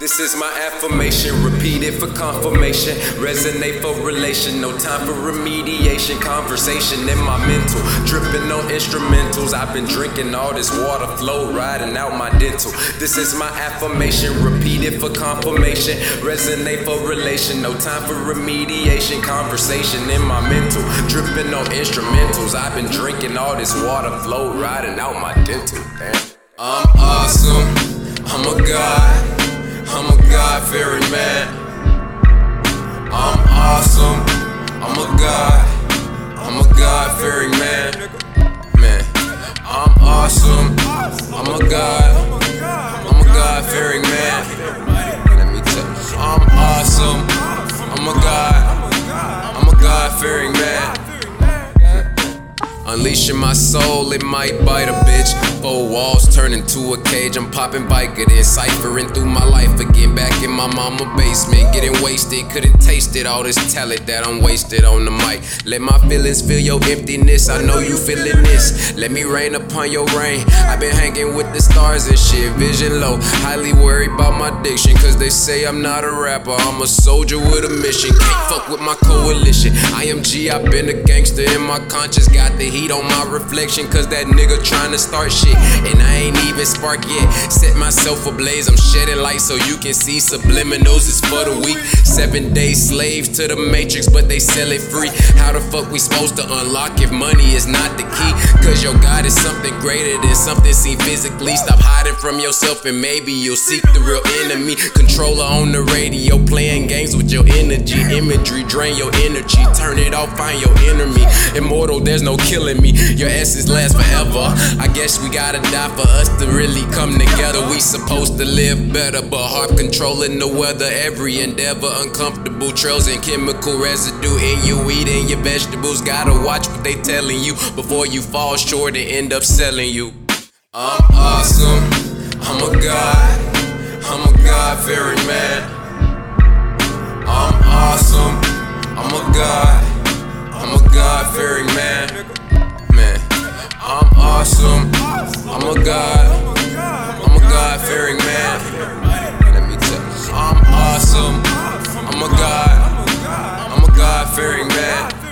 This is my affirmation, repeat it for confirmation. Resonate for relation, no time for remediation. Conversation in my mental, dripping on instrumentals. I've been drinking all this water flow, riding out my dental. This is my affirmation, repeat it for confirmation. Resonate for relation, no time for remediation. Conversation in my mental, dripping on instrumentals. I've been drinking all this water flow, riding out my dental. Damn. Fearing man. Unleashing my soul, it might bite a bitch. Four walls turn into a cage. I'm popping biker, then ciphering through my my mama basement, getting wasted. Couldn't taste it, all this talent that I'm wasted on the mic. Let my feelings feel your emptiness. I know you feeling this. Let me rain upon your rain. I've been hanging with the stars and shit, vision low. Highly worried about my diction, cause they say I'm not a rapper. I'm a soldier with a mission. Can't fuck with my coalition. I am G, I've been a gangster in my conscience. Got the heat on my reflection, cause that nigga tryna start shit. And I ain't even spark yet. Set myself ablaze, I'm shedding light so you can see subliminals is for the weak. Seven day slaves to the matrix, but they sell it free. How the fuck we supposed to unlock if money is not the key? Cause your God is something greater than something seen physically. Stop hiding from yourself and maybe you'll seek the real enemy. Controller on the radio, playing games with your energy. Imagery drain your energy, turn it off, find your enemy. Immortal, there's no killing me. Your essence lasts forever. I guess we gotta die for us to really come together. We supposed to live better, but HAARP controlling the weather. Every endeavor, uncomfortable trails and chemical residue in you eating your vegetables. Gotta watch what they telling you before you fall fall short and end up selling you. I'm awesome. I'm a god. I'm a god fearing man. I'm awesome. I'm a god. I'm a god fearing man. Man, I'm awesome. I'm a god. I'm a god fearing man. Let me tell. I'm awesome. I'm a god. I'm a god fearing man.